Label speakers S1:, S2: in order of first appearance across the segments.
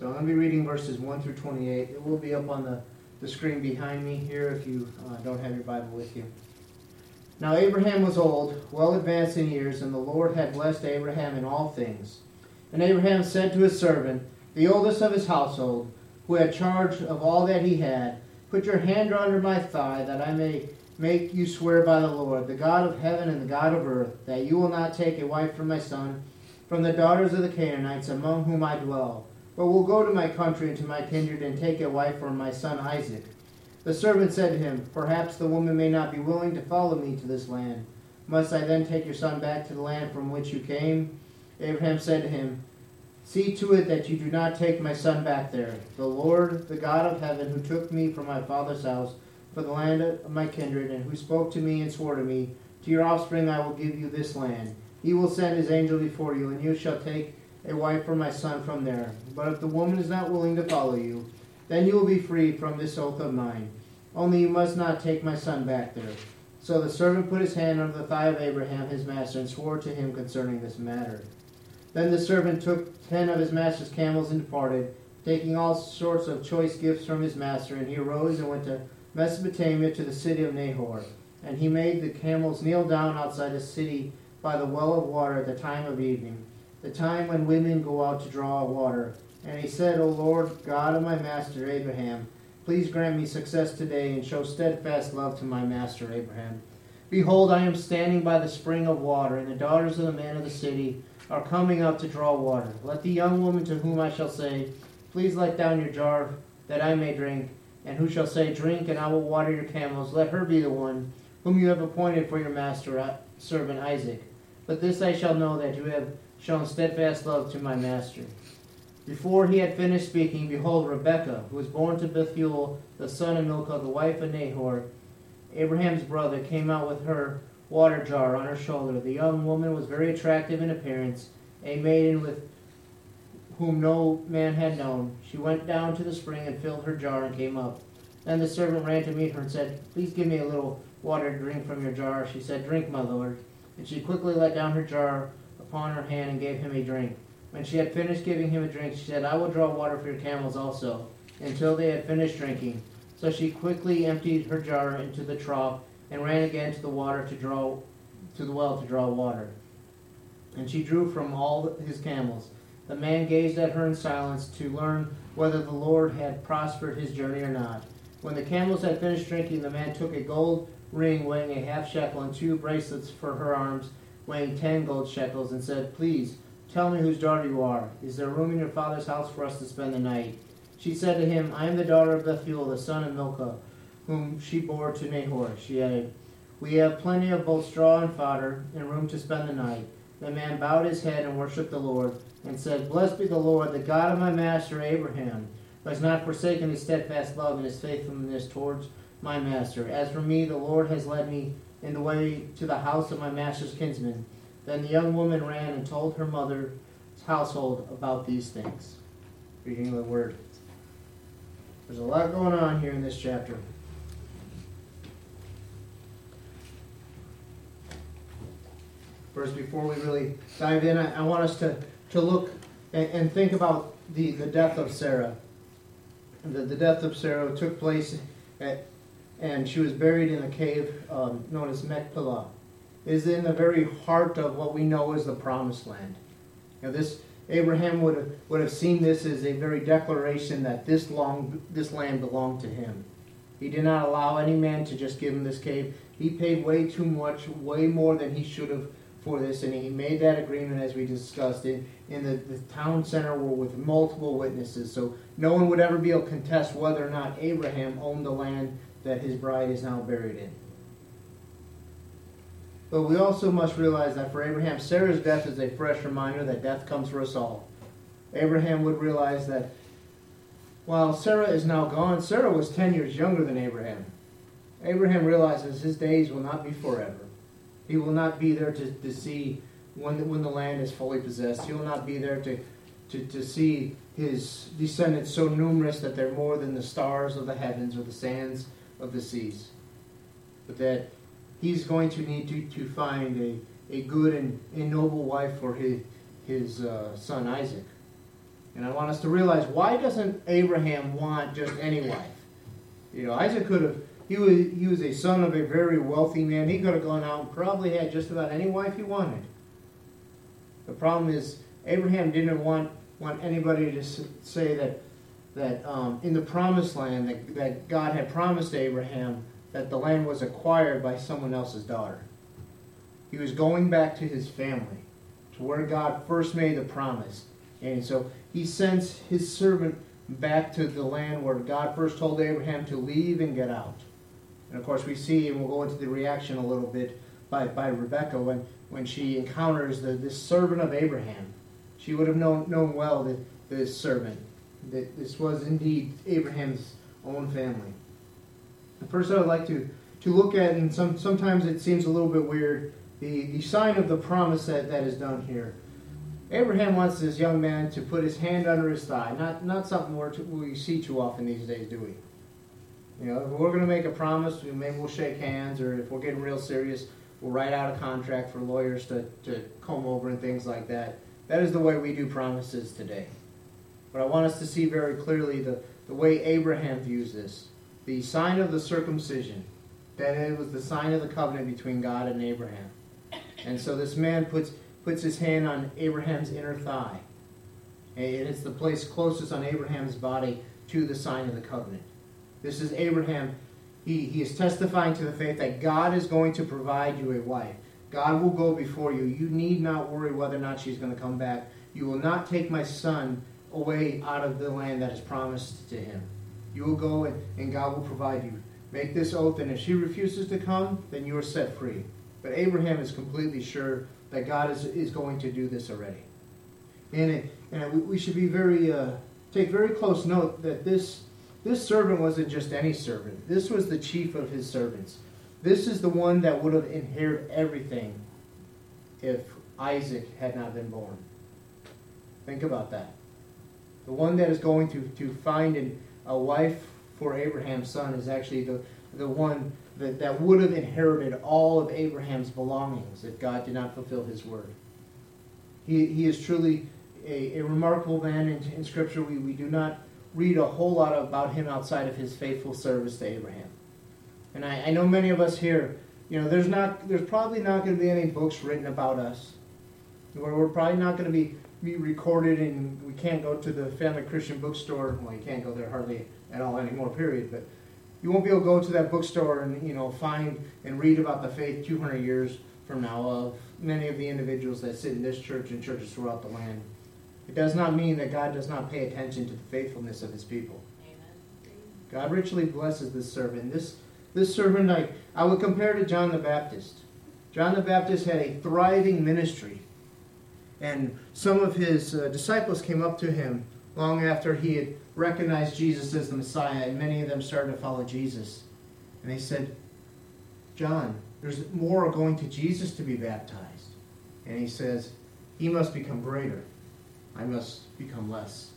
S1: So I'm going to be reading verses 1 through 28. It will be up on the, the screen behind me here if you uh, don't have your Bible with you. Now Abraham was old, well advanced in years, and the Lord had blessed Abraham in all things. And Abraham said to his servant, the oldest of his household, who had charge of all that he had, Put your hand under my thigh, that I may make you swear by the Lord, the God of heaven and the God of earth, that you will not take a wife from my son, from the daughters of the Canaanites among whom I dwell, but will go to my country and to my kindred and take a wife for my son Isaac. The servant said to him, Perhaps the woman may not be willing to follow me to this land. Must I then take your son back to the land from which you came? Abraham said to him, See to it that you do not take my son back there. The Lord, the God of heaven, who took me from my father's house for the land of my kindred, and who spoke to me and swore to me, To your offspring I will give you this land. He will send his angel before you, and you shall take a wife for my son from there. But if the woman is not willing to follow you, then you will be free from this oath of mine. Only you must not take my son back there. So the servant put his hand under the thigh of Abraham his master, and swore to him concerning this matter. Then the servant took ten of his master's camels and departed, taking all sorts of choice gifts from his master. And he arose and went to Mesopotamia to the city of Nahor. And he made the camels kneel down outside the city by the well of water at the time of evening, the time when women go out to draw water. And he said, O Lord, God of my master Abraham, please grant me success today and show steadfast love to my master Abraham. Behold, I am standing by the spring of water, and the daughters of the men of the city are coming up to draw water. Let the young woman to whom I shall say, Please let down your jar that I may drink, and who shall say, Drink, and I will water your camels, let her be the one whom you have appointed for your master uh, servant Isaac. But this I shall know that you have shown steadfast love to my master. Before he had finished speaking, behold, Rebekah, who was born to Bethuel, the son of Milcah, the wife of Nahor, Abraham's brother, came out with her water jar on her shoulder. The young woman was very attractive in appearance, a maiden with whom no man had known. She went down to the spring and filled her jar and came up. Then the servant ran to meet her and said, Please give me a little water to drink from your jar. She said, Drink, my lord. And she quickly let down her jar upon her hand and gave him a drink. When she had finished giving him a drink, she said, I will draw water for your camels also, until they had finished drinking. So she quickly emptied her jar into the trough and ran again to the water to draw to the well to draw water. And she drew from all his camels. The man gazed at her in silence to learn whether the Lord had prospered his journey or not. When the camels had finished drinking, the man took a gold ring weighing a half shekel and two bracelets for her arms weighing ten gold shekels and said, Please, tell me whose daughter you are. Is there room in your father's house for us to spend the night? She said to him, I am the daughter of Bethuel, the son of Milcah whom she bore to Nahor. She added, We have plenty of both straw and fodder, and room to spend the night. The man bowed his head and worshipped the Lord, and said, Blessed be the Lord, the God of my master Abraham, who has not forsaken his steadfast love and his faithfulness towards my master. As for me, the Lord has led me in the way to the house of my master's kinsman. Then the young woman ran and told her mother's household about these things. Reading the word. There's a lot going on here in this chapter. First, before we really dive in, I, I want us to, to look and, and, think about the, the death of Sarah. The, the death of Sarah took place, at, and she was buried in a cave um, known as Machpelah. It is in the very heart of what we know as the Promised Land. Now, this Abraham would have, would have seen this as a very declaration that this long this land belonged to him. He did not allow any man to just give him this cave. He paid way too much, way more than he should have for this, and he made that agreement as we discussed in, in the, the town center with multiple witnesses. So no one would ever be able to contest whether or not Abraham owned the land that his bride is now buried in. But we also must realize that for Abraham, Sarah's death is a fresh reminder that death comes for us all. Abraham would realize that while Sarah is now gone, Sarah was 10 years younger than Abraham. Abraham realizes his days will not be forever. He will not be there to, to see when, when the land is fully possessed. He will not be there to, to, to see his descendants so numerous that they're more than the stars of the heavens or the sands of the seas. But that he's going to need to, to find a, a good and a noble wife for his, his uh, son Isaac. And I want us to realize why doesn't Abraham want just any wife? You know, Isaac could have he was he was a son of a very wealthy man. He could have gone out and probably had just about any wife he wanted. The problem is Abraham didn't want want anybody to say that that um, in the promised land that, that God had promised Abraham that the land was acquired by someone else's daughter. He was going back to his family, to where God first made the promise. And so he sends his servant back to the land where God first told Abraham to leave and get out. And of course, we see, and we'll go into the reaction a little bit by, by Rebecca when, when she encounters the, this servant of Abraham. She would have known, known well that this servant, that this was indeed Abraham's own family. The first I would like to, to look at, and some, sometimes it seems a little bit weird, the, the sign of the promise that, that is done here. Abraham wants this young man to put his hand under his thigh. Not, not something we're to, we see too often these days, do we? You know, if we're going to make a promise, maybe we'll shake hands, or if we're getting real serious, we'll write out a contract for lawyers to, to comb over and things like that. That is the way we do promises today. But I want us to see very clearly the, the way Abraham views this. The sign of the circumcision, that it was the sign of the covenant between God and Abraham. And so this man puts puts his hand on Abraham's inner thigh. And it's the place closest on Abraham's body to the sign of the covenant. This is Abraham. He, he is testifying to the faith that God is going to provide you a wife. God will go before you. You need not worry whether or not she's going to come back. You will not take my son away out of the land that is promised to him. You will go and, and God will provide you. Make this oath, and if she refuses to come, then you are set free. But Abraham is completely sure that God is, is going to do this already. And, it, and we should be very, uh, take very close note that this, this servant wasn't just any servant. This was the chief of his servants. This is the one that would have inherited everything if Isaac had not been born. Think about that. The one that is going to, to find an, a wife for Abraham's son is actually the, the one that, that would have inherited all of Abraham's belongings if God did not fulfill his word. He, he is truly a, a remarkable man in, in Scripture. We, we do not read a whole lot about him outside of his faithful service to Abraham. And I, I know many of us here, you know, there's not there's probably not going to be any books written about us. We're, we're probably not going to be, be recorded and we can't go to the family Christian bookstore. Well, you can't go there hardly at all anymore, period. But you won't be able to go to that bookstore and you know find and read about the faith 200 years from now of many of the individuals that sit in this church and churches throughout the land. It does not mean that God does not pay attention to the faithfulness of His people. Amen. God richly blesses this servant. This this servant, I, I would compare to John the Baptist. John the Baptist had a thriving ministry, and some of his uh, disciples came up to him long after he had recognized Jesus as the Messiah, and many of them started to follow Jesus. And they said, John, there's more going to Jesus to be baptized. And he says, He must become greater. I must become less.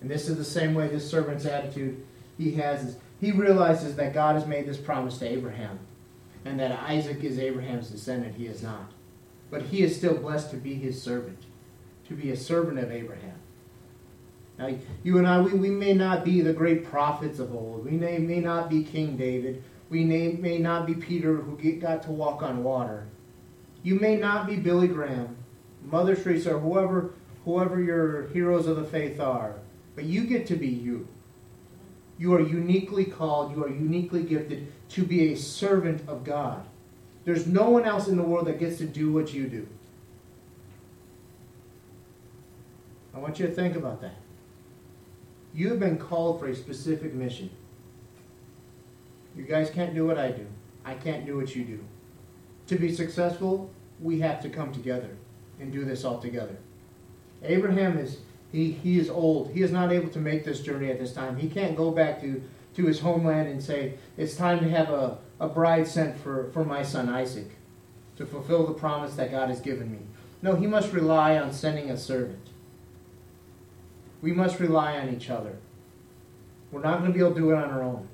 S1: And this is the same way this servant's attitude he has is he realizes that God has made this promise to Abraham and that Isaac is Abraham's descendant. He is not. But he is still blessed to be his servant, to be a servant of Abraham. Now, you and I, we, we may not be the great prophets of old. We may, may not be King David. We may, may not be Peter who get, got to walk on water. You may not be Billy Graham, Mother Teresa, or whoever, whoever your heroes of the faith are. But you get to be you. You are uniquely called, you are uniquely gifted to be a servant of God. There's no one else in the world that gets to do what you do. I want you to think about that. You have been called for a specific mission. You guys can't do what I do. I can't do what you do. To be successful, we have to come together and do this all together. Abraham is he, he is old. He is not able to make this journey at this time. He can't go back to, to his homeland and say, It's time to have a, a bride sent for, for my son Isaac to fulfill the promise that God has given me. No, he must rely on sending a servant. We must rely on each other. We're not going to be able to do it on our own.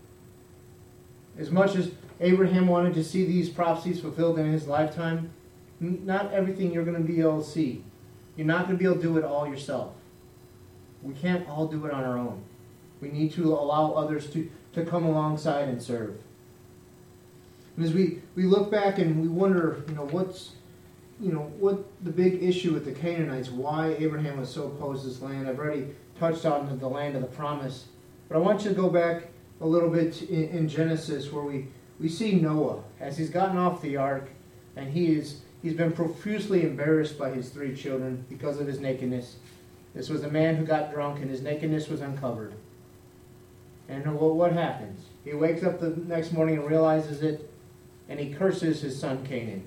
S1: As much as Abraham wanted to see these prophecies fulfilled in his lifetime, not everything you're going to be able to see. You're not going to be able to do it all yourself. We can't all do it on our own. We need to allow others to, to come alongside and serve. And as we, we look back and we wonder, you know, what's you know what the big issue with the Canaanites, why Abraham was so opposed to this land. I've already touched on the land of the promise, but I want you to go back a little bit in, in Genesis where we, we see Noah as he's gotten off the ark and he is he's been profusely embarrassed by his three children because of his nakedness. This was a man who got drunk and his nakedness was uncovered. And what, what happens? He wakes up the next morning and realizes it, and he curses his son Canaan.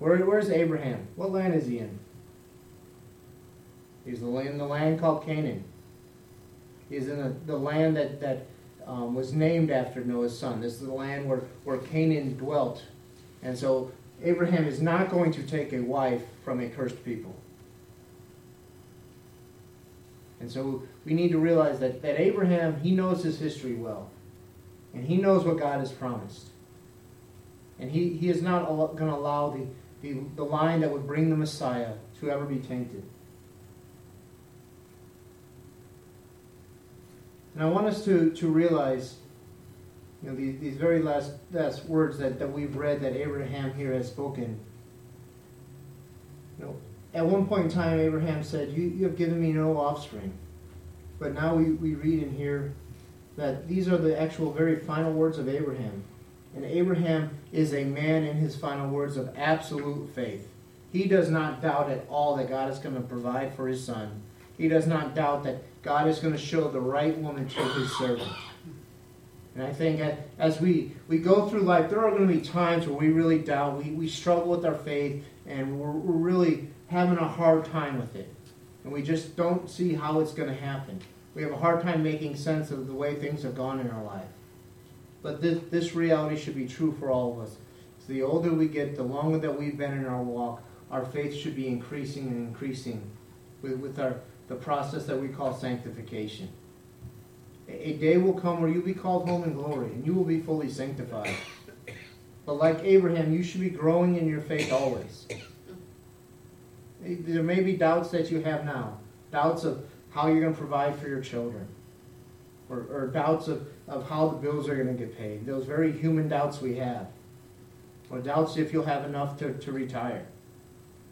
S1: Where, where's Abraham? What land is he in? He's in the land called Canaan. He's in the, the land that, that um, was named after Noah's son. This is the land where, where Canaan dwelt. And so Abraham is not going to take a wife from a cursed people. And so we need to realize that, that Abraham, he knows his history well. And he knows what God has promised. And he, he is not going to allow the, the, the line that would bring the Messiah to ever be tainted. And I want us to, to realize, you know, these, these very last, last words that, that we've read that Abraham here has spoken. You know, at one point in time, Abraham said, you, you have given me no offspring. But now we, we read in here that these are the actual very final words of Abraham. And Abraham is a man in his final words of absolute faith. He does not doubt at all that God is going to provide for his son. He does not doubt that God is going to show the right woman to his servant. And I think as we, we go through life, there are going to be times where we really doubt, we, we struggle with our faith, and we're, we're really having a hard time with it. And we just don't see how it's going to happen. We have a hard time making sense of the way things have gone in our life. But this, this reality should be true for all of us. So the older we get, the longer that we've been in our walk, our faith should be increasing and increasing with, with our, the process that we call sanctification. A, a day will come where you'll be called home in glory and you will be fully sanctified. But like Abraham, you should be growing in your faith always. There may be doubts that you have now, doubts of how you're going to provide for your children, or, or doubts of of how the bills are going to get paid, those very human doubts we have, or doubts if you'll have enough to, to retire.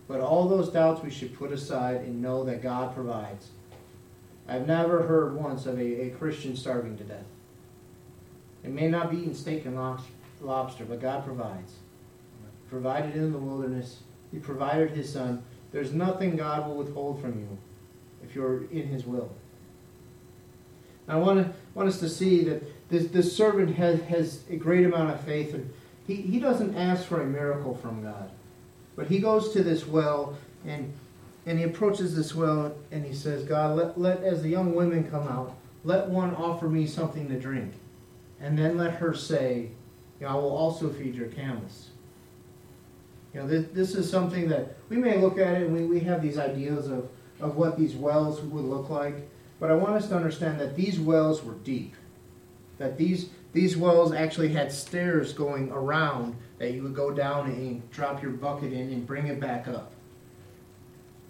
S1: But all those doubts we should put aside and know that God provides. I've never heard once of a, a Christian starving to death. It may not be eating steak and lobster, but God provides. Provided in the wilderness, He provided His Son. There's nothing God will withhold from you if you're in His will. I want, to, want us to see that this, this servant has, has a great amount of faith. And he, he doesn't ask for a miracle from God. But he goes to this well and, and he approaches this well and he says, God, let, let, as the young women come out, let one offer me something to drink. And then let her say, I will also feed your camels. You know, this, this is something that we may look at it and we, we have these ideas of, of what these wells would look like. But I want us to understand that these wells were deep. That these, these wells actually had stairs going around that you would go down and drop your bucket in and bring it back up.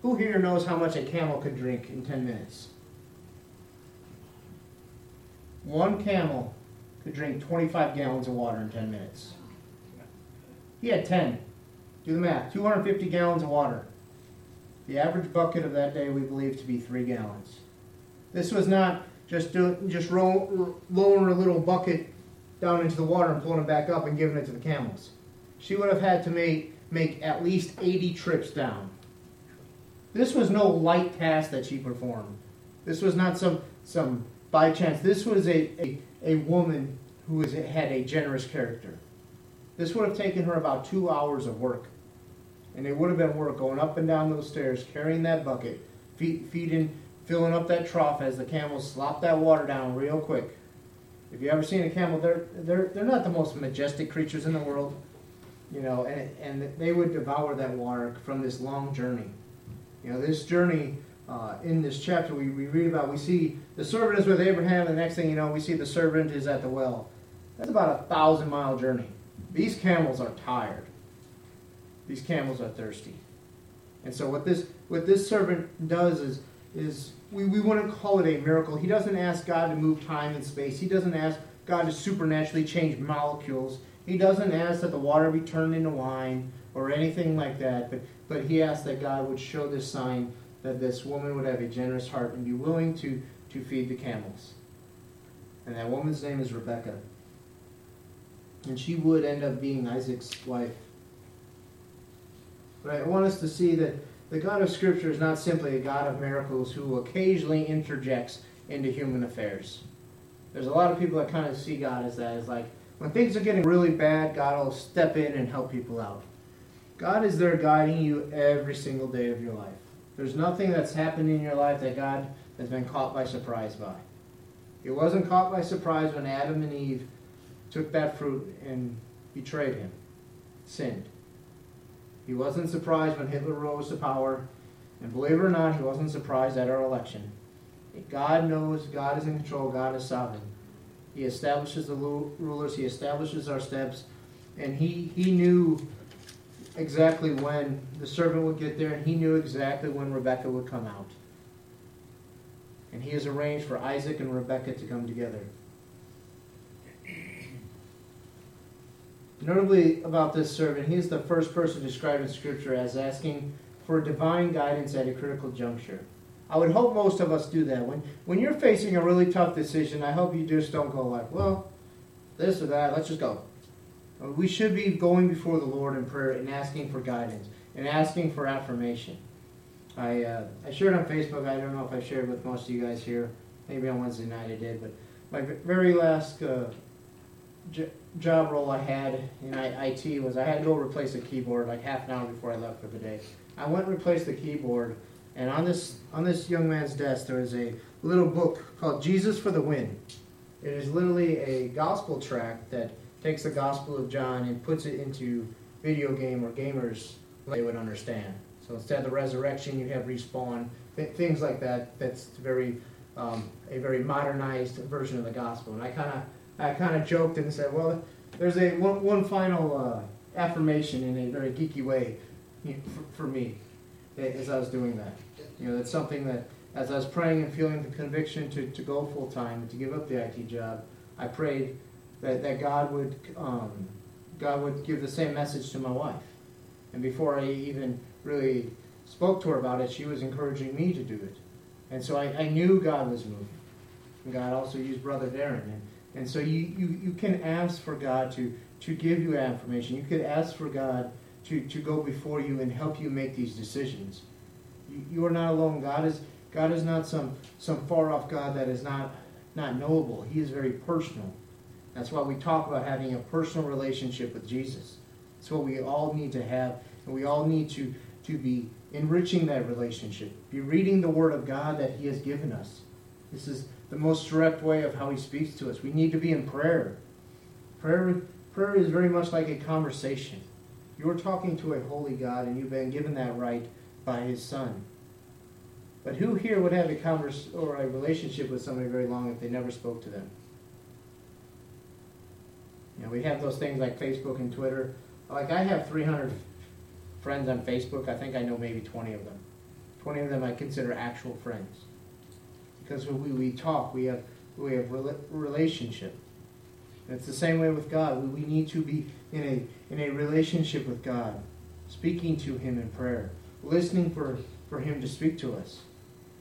S1: Who here knows how much a camel could drink in 10 minutes? One camel could drink 25 gallons of water in 10 minutes. He had 10. Do the math 250 gallons of water. The average bucket of that day we believe to be 3 gallons. This was not just doing, just lowering a little bucket down into the water and pulling it back up and giving it to the camels. She would have had to make, make at least 80 trips down. This was no light task that she performed. This was not some, some by chance. This was a, a, a woman who was, had a generous character. This would have taken her about two hours of work. And it would have been work going up and down those stairs, carrying that bucket, feed, feeding filling up that trough as the camels slop that water down real quick. If you ever seen a camel, they're they're they're not the most majestic creatures in the world, you know, and and they would devour that water from this long journey. You know, this journey uh, in this chapter we, we read about, we see the servant is with Abraham. and The next thing you know, we see the servant is at the well. That's about a thousand mile journey. These camels are tired. These camels are thirsty. And so what this what this servant does is is we, we wouldn't call it a miracle. He doesn't ask God to move time and space. He doesn't ask God to supernaturally change molecules. He doesn't ask that the water be turned into wine or anything like that. But, but he asks that God would show this sign that this woman would have a generous heart and be willing to, to feed the camels. And that woman's name is Rebecca. And she would end up being Isaac's wife. But I want us to see that the God of Scripture is not simply a God of miracles who occasionally interjects into human affairs. There's a lot of people that kind of see God as that, as like, when things are getting really bad, God will step in and help people out. God is there guiding you every single day of your life. There's nothing that's happened in your life that God has been caught by surprise by. He wasn't caught by surprise when Adam and Eve took that fruit and betrayed him, sinned. He wasn't surprised when Hitler rose to power. And believe it or not, he wasn't surprised at our election. God knows, God is in control, God is sovereign. He establishes the rulers, He establishes our steps, and He, he knew exactly when the servant would get there, and He knew exactly when Rebecca would come out. And He has arranged for Isaac and Rebecca to come together. Notably about this servant, he is the first person described in Scripture as asking for divine guidance at a critical juncture. I would hope most of us do that. When, when you're facing a really tough decision, I hope you just don't go like, well, this or that, let's just go. Uh, we should be going before the Lord in prayer and asking for guidance and asking for affirmation. I, uh, I shared on Facebook, I don't know if I shared with most of you guys here, maybe on Wednesday night I did, but my very last uh, job role I had in IT was I had to go replace a keyboard like half an hour before I left for the day. I went and replaced the keyboard, and on this on this young man's desk there was a little book called Jesus for the Win. It is literally a gospel tract that takes the Gospel of John and puts it into video game or gamers they would understand. So instead of the resurrection, you have respawn, th- things like that. That's very um, a very modernized version of the gospel. And I kind of I kind of joked and said, well, there's a one, one final uh, affirmation in a very geeky way you know, for, for, me as I was doing that. You know, that's something that as I was praying and feeling the conviction to, to go full time and to give up the IT job, I prayed that, that God would um, God would give the same message to my wife. And before I even really spoke to her about it, she was encouraging me to do it. And so I, I knew God was moving. And God also used Brother Darren. And and so you, you, you can ask for God to, to give you affirmation. You could ask for God to, to go before you and help you make these decisions. You, you are not alone. God is, God is not some, some far off God that is not, not knowable. He is very personal. That's why we talk about having a personal relationship with Jesus. It's what we all need to have, and we all need to, to be enriching that relationship. Be reading the Word of God that He has given us. This is the most direct way of how he speaks to us. We need to be in prayer. Prayer, prayer is very much like a conversation. You're talking to a holy God, and you've been given that right by his Son. But who here would have a converse or a relationship with somebody very long if they never spoke to them? You know, we have those things like Facebook and Twitter. Like I have 300 friends on Facebook. I think I know maybe 20 of them. 20 of them I consider actual friends because we, we talk, we have we have relationship. And it's the same way with God. We, we need to be in a in a relationship with God, speaking to Him in prayer, listening for, for Him to speak to us.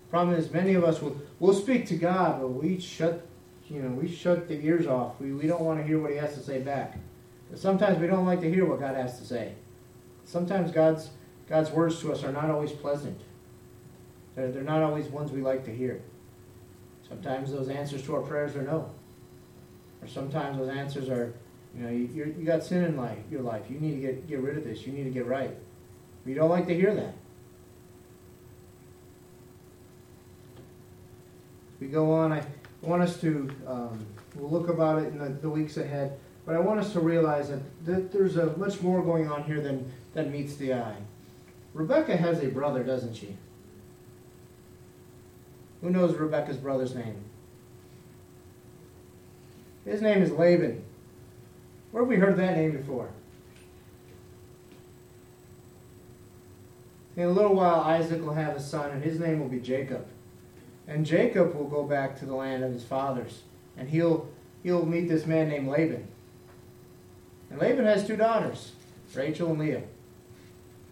S1: Problem is, many of us will will speak to God, but we shut you know we shut the ears off. We we don't want to hear what He has to say back. But sometimes we don't like to hear what God has to say. Sometimes God's God's words to us are not always pleasant. They're, they're not always ones we like to hear. Sometimes those answers to our prayers are no. Or sometimes those answers are, you know, you, you got sin in life, your life. You need to get, get rid of this. You need to get right. We don't like to hear that. we go on, I want us to, um, we'll look about it in the, the, weeks ahead, but I want us to realize that, there's a much more going on here than, than meets the eye. Rebecca has a brother, doesn't she? Who knows Rebecca's brother's name? His name is Laban. Where have we heard that name before? In a little while, Isaac will have a son, and his name will be Jacob. And Jacob will go back to the land of his fathers, and he'll he'll meet this man named Laban. And Laban has two daughters, Rachel and Leah.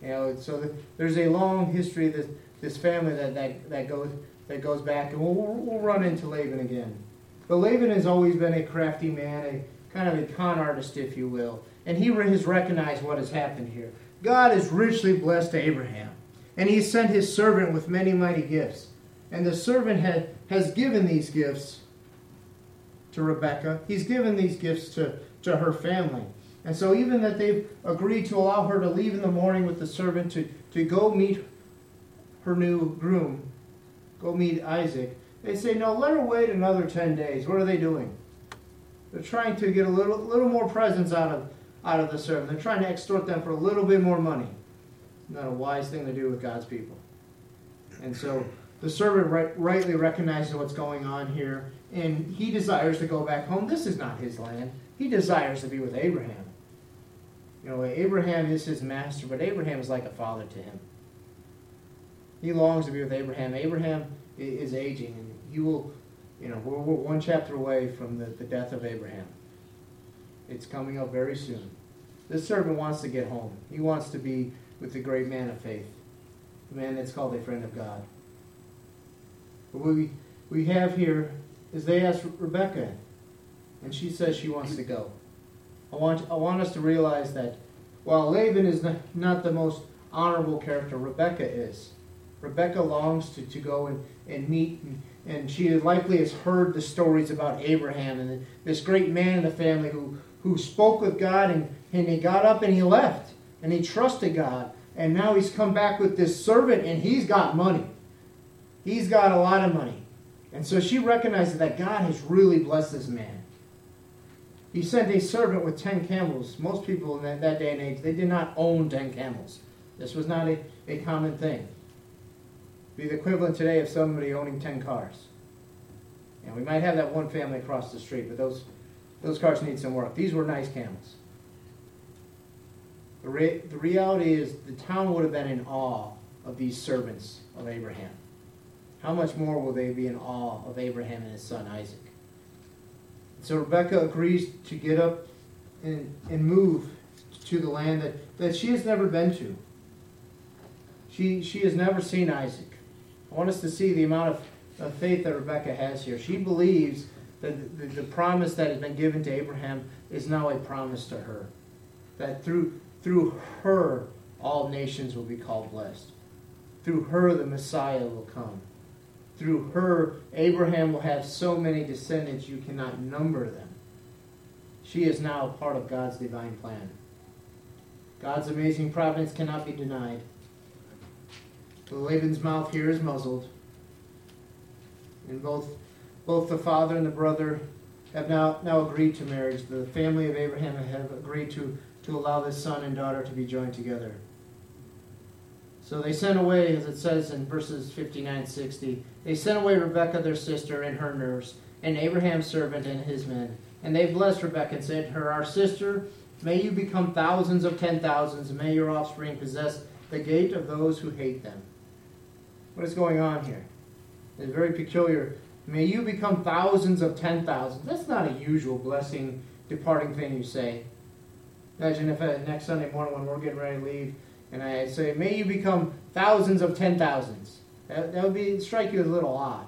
S1: You know, so the, there's a long history of this, this family that, that, that goes that goes back, and we'll, we'll run into Laban again. But Laban has always been a crafty man, a kind of a con artist, if you will, and he has recognized what has happened here. God has richly blessed Abraham, and he sent his servant with many mighty gifts. And the servant had, has given these gifts to Rebekah. He's given these gifts to, to her family. And so, even that they've agreed to allow her to leave in the morning with the servant to, to go meet her new groom, go meet Isaac, they say, no, let her wait another 10 days. What are they doing? They're trying to get a little, little more presents out of, out of the servant. They're trying to extort them for a little bit more money. Not a wise thing to do with God's people. And so the servant right, rightly recognizes what's going on here, and he desires to go back home. This is not his land. He desires to be with Abraham. You know, Abraham is his master, but Abraham is like a father to him. He longs to be with Abraham. Abraham is aging, and he will, you know, we're, we're one chapter away from the, the death of Abraham. It's coming up very soon. This servant wants to get home. He wants to be with the great man of faith, the man that's called a friend of God. But what we, we have here is they ask Rebecca, and she says she wants to go. I want, I want us to realize that while Laban is not the most honorable character, Rebecca is. Rebecca longs to, to go and, and meet, and, and she likely has heard the stories about Abraham and this great man in the family who, who spoke with God and, and he got up and he left and he trusted God. And now he's come back with this servant and he's got money. He's got a lot of money. And so she recognizes that God has really blessed this man. He sent a servant with 10 camels. Most people in that, that day and age, they did not own 10 camels. This was not a, a common thing. Be the equivalent today of somebody owning 10 cars. And we might have that one family across the street, but those, those cars need some work. These were nice camels. The, re- the reality is the town would have been in awe of these servants of Abraham how much more will they be in awe of Abraham and his son Isaac? So Rebecca agrees to get up and, and move to the land that, that she has never been to. She, she has never seen Isaac. Want us to see the amount of, of faith that Rebecca has here. She believes that the, the promise that has been given to Abraham is now a promise to her. That through, through her, all nations will be called blessed. Through her, the Messiah will come. Through her, Abraham will have so many descendants you cannot number them. She is now a part of God's divine plan. God's amazing providence cannot be denied. Laban's mouth here is muzzled. And both, both the father and the brother have now, now agreed to marriage. The family of Abraham have agreed to, to allow this son and daughter to be joined together. So they sent away, as it says in verses 59 60, they sent away Rebekah, their sister, and her nurse, and Abraham's servant and his men. And they blessed Rebekah and said to her, Our sister, may you become thousands of ten thousands, and may your offspring possess the gate of those who hate them. What is going on here? It's very peculiar. May you become thousands of ten thousands. That's not a usual blessing, departing thing you say. Imagine if uh, next Sunday morning when we're getting ready to leave, and I say, may you become thousands of ten thousands. That, that would be strike you as a little odd.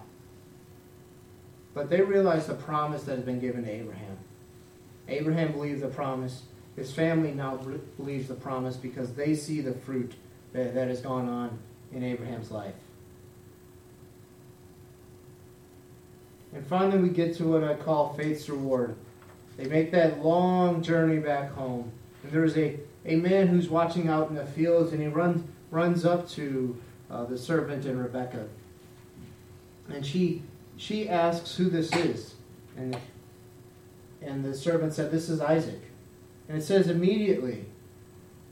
S1: But they realize the promise that has been given to Abraham. Abraham believed the promise. His family now believes the promise because they see the fruit that, that has gone on in Abraham's life. And finally, we get to what I call faith's reward. They make that long journey back home. And there's a a man who's watching out in the fields, and he runs runs up to uh, the servant and Rebecca, and she she asks who this is, and and the servant said, "This is Isaac," and it says immediately,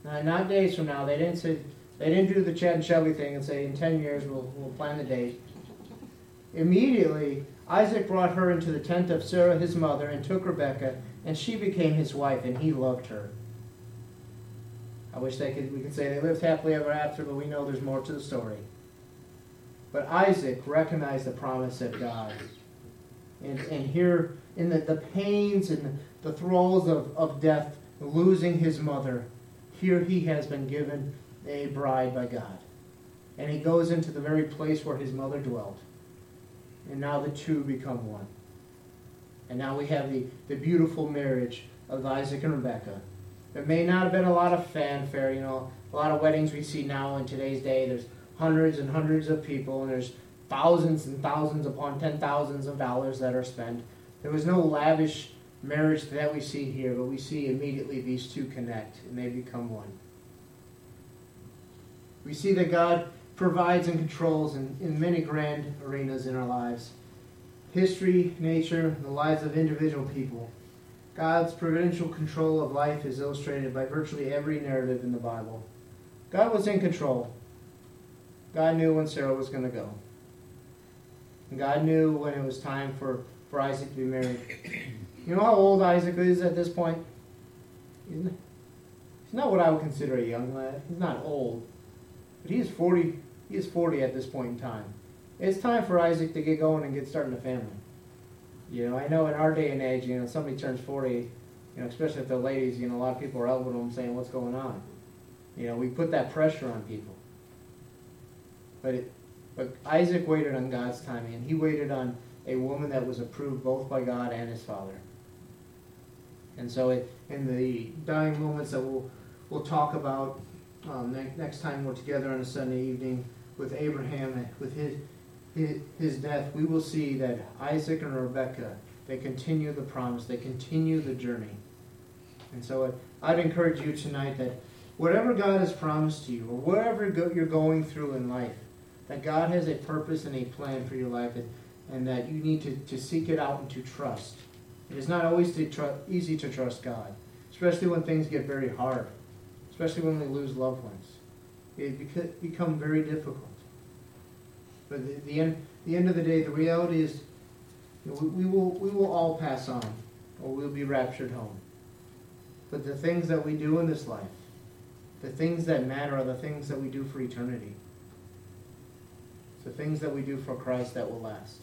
S1: not days from now. They didn't say they didn't do the Chad and Shelby thing and say in ten years we'll we'll plan the date. Immediately, Isaac brought her into the tent of Sarah his mother and took Rebekah, and she became his wife, and he loved her. I wish they could we could say they lived happily ever after, but we know there's more to the story. But Isaac recognized the promise of God. And, and here, in the, the pains and the thralls of, of death, losing his mother, here he has been given a bride by God. And he goes into the very place where his mother dwelt. And now the two become one. And now we have the, the beautiful marriage of Isaac and Rebekah. There may not have been a lot of fanfare, you know, a lot of weddings we see now in today's day. There's hundreds and hundreds of people, and there's thousands and thousands upon ten thousands of dollars that are spent. There was no lavish marriage that we see here, but we see immediately these two connect and they become one. We see that God provides and controls in, in many grand arenas in our lives history, nature, the lives of individual people. God's providential control of life is illustrated by virtually every narrative in the Bible. God was in control. God knew when Sarah was going to go. And God knew when it was time for, for Isaac to be married. You know how old Isaac is at this point? He's not what I would consider a young lad. He's not old. But he is 40, he is 40 at this point in time. It's time for Isaac to get going and get starting a family. You know, I know in our day and age, you know, somebody turns 40, you know, especially if they're ladies, you know, a lot of people are elbowing them saying, what's going on? You know, we put that pressure on people. But, it, but Isaac waited on God's timing, and he waited on a woman that was approved both by God and his father. And so it, in the dying moments that we'll, we'll talk about um, next time we're together on a Sunday evening with Abraham, with his, his, his death, we will see that Isaac and Rebekah, they continue the promise, they continue the journey. And so I'd encourage you tonight that whatever God has promised to you, or whatever you're going through in life, that God has a purpose and a plan for your life, and, and that you need to, to seek it out and to trust. It is not always to tr- easy to trust God, especially when things get very hard, especially when we lose loved ones. It beca- become very difficult. But the, the, end, the end of the day, the reality is you know, we, we, will, we will all pass on, or we'll be raptured home. But the things that we do in this life, the things that matter are the things that we do for eternity. It's the things that we do for Christ that will last.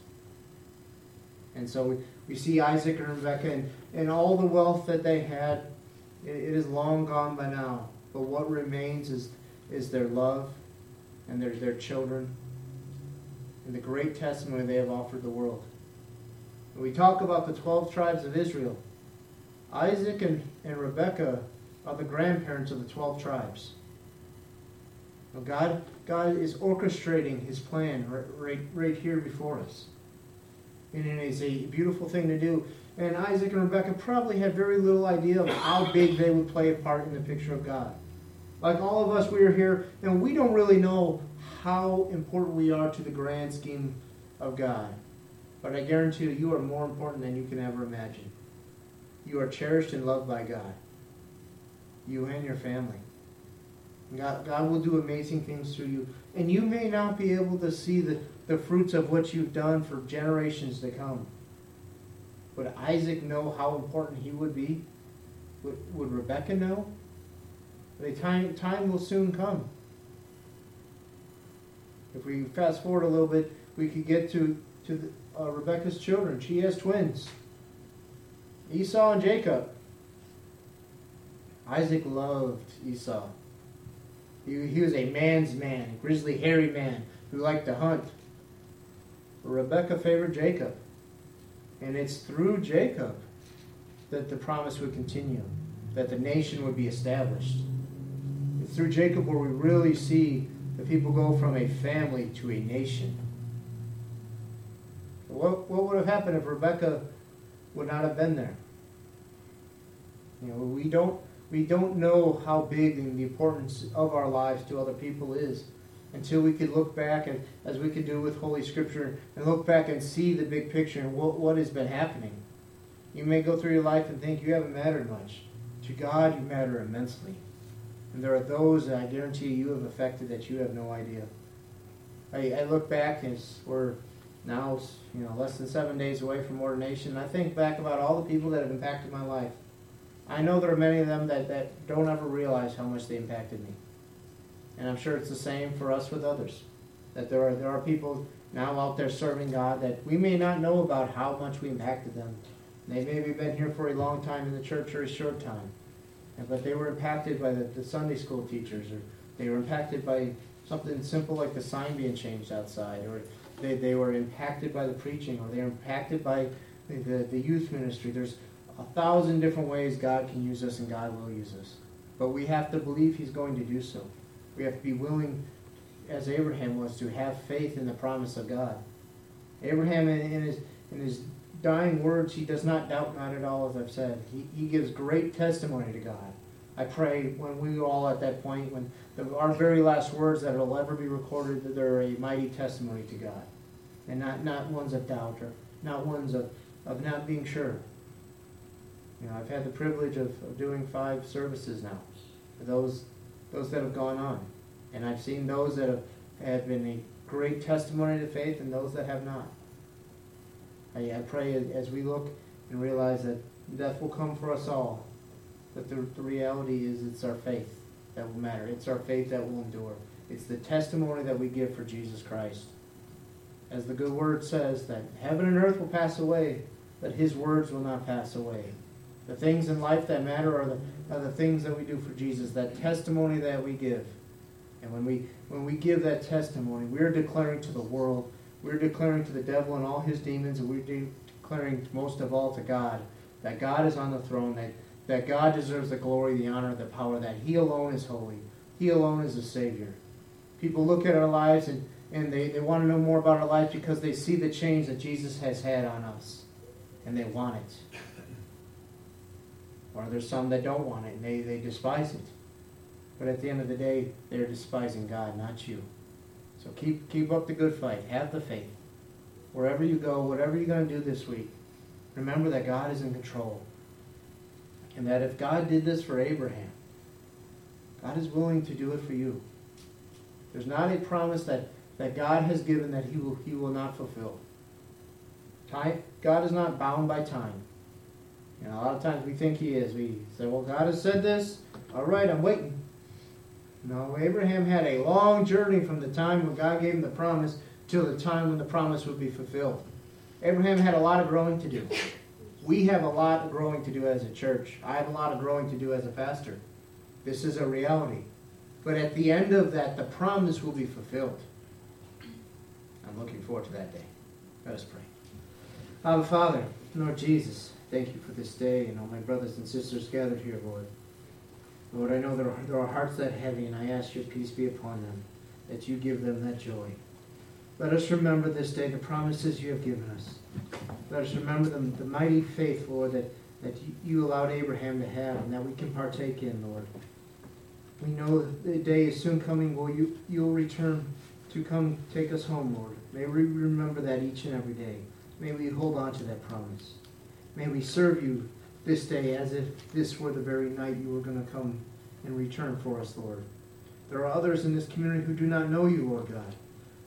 S1: And so we, we see Isaac and Rebekah and, and all the wealth that they had, it, it is long gone by now. But what remains is, is their love and their, their children and the great testimony they have offered the world. When we talk about the 12 tribes of Israel, Isaac and, and Rebekah are the grandparents of the 12 tribes. Now God, God is orchestrating his plan right, right, here before us. And it is a beautiful thing to do. And Isaac and Rebekah probably had very little idea of how big they would play a part in the picture of God. Like all of us, we are here, and we don't really know how important we are to the grand scheme of God. But I guarantee you, you are more important than you can ever imagine. You are cherished and loved by God. You and your family. God, God will do amazing things through you. And you may not be able to see the, the fruits of what you've done for generations to come. Would Isaac know how important he would be? Would, would Rebecca know? The time, time will soon come. If we fast forward a little bit, we could get to, to the, uh, Rebecca's children. She has twins Esau and Jacob. Isaac loved Esau. He, he was a man's man, a grizzly, hairy man who liked to hunt. Rebecca favored Jacob. And it's through Jacob that the promise would continue, that the nation would be established. It's through Jacob where we really see the people go from a family to a nation. What, what would have happened if Rebecca would not have been there? You know, we don't we don't know how big and the importance of our lives to other people is until we could look back and as we could do with Holy Scripture and look back and see the big picture and what, what has been happening. You may go through your life and think you haven't mattered much. To God, you matter immensely. And there are those that I guarantee you have affected that you have no idea. I, I look back and we're now you know less than seven days away from ordination. And I think back about all the people that have impacted my life. I know there are many of them that, that don't ever realize how much they impacted me. And I'm sure it's the same for us with others. That there are, there are people now out there serving God that we may not know about how much we impacted them. They maybe been here for a long time in the church or a short time. But they were impacted by the, the Sunday school teachers, or they were impacted by something simple like the sign being changed outside, or they, they were impacted by the preaching, or they were impacted by the, the, the youth ministry. There's a thousand different ways God can use us and God will use us. But we have to believe He's going to do so. We have to be willing, as Abraham was, to have faith in the promise of God. Abraham, in, in his, in his dying words, he does not doubt God at all, as I've said. He, he gives great testimony to God. I pray when we all at that point, when the, our very last words that will ever be recorded, that they're a mighty testimony to God. And not, not ones of doubt or not ones of, of not being sure. You know, I've had the privilege of, of doing five services now for those, those that have gone on. And I've seen those that have, have been a great testimony to faith and those that have not. I, I pray as we look and realize that death will come for us all, but the, the reality is it's our faith that will matter. It's our faith that will endure. It's the testimony that we give for Jesus Christ. As the good word says, that heaven and earth will pass away, but his words will not pass away. The things in life that matter are the, are the things that we do for Jesus, that testimony that we give. And when we, when we give that testimony, we're declaring to the world we're declaring to the devil and all his demons, and we're declaring most of all to God that God is on the throne, that, that God deserves the glory, the honor, the power, that He alone is holy. He alone is the Savior. People look at our lives and, and they, they want to know more about our life because they see the change that Jesus has had on us. And they want it. Or there's some that don't want it and they, they despise it. But at the end of the day, they're despising God, not you. So keep keep up the good fight. Have the faith. Wherever you go, whatever you're going to do this week, remember that God is in control. And that if God did this for Abraham, God is willing to do it for you. There's not a promise that, that God has given that he will, he will not fulfill. Time, God is not bound by time. You know, a lot of times we think he is. We say, well, God has said this. All right, I'm waiting. No, Abraham had a long journey from the time when God gave him the promise till the time when the promise would be fulfilled. Abraham had a lot of growing to do. We have a lot of growing to do as a church. I have a lot of growing to do as a pastor. This is a reality. But at the end of that, the promise will be fulfilled. I'm looking forward to that day. Let us pray. Our Father, Lord Jesus, thank you for this day and all my brothers and sisters gathered here, Lord. Lord, I know there are, there are hearts that heavy, and I ask your peace be upon them, that you give them that joy. Let us remember this day the promises you have given us. Let us remember the, the mighty faith, Lord, that, that you allowed Abraham to have and that we can partake in, Lord. We know the day is soon coming where you, you'll return to come take us home, Lord. May we remember that each and every day. May we hold on to that promise. May we serve you this day as if this were the very night you were going to come and return for us, Lord. There are others in this community who do not know you, Lord God.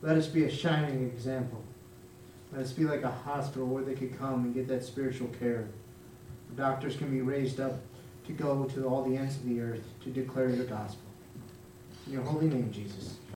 S1: Let us be a shining example. Let us be like a hospital where they could come and get that spiritual care. The doctors can be raised up to go to all the ends of the earth to declare your gospel. In your holy name, Jesus.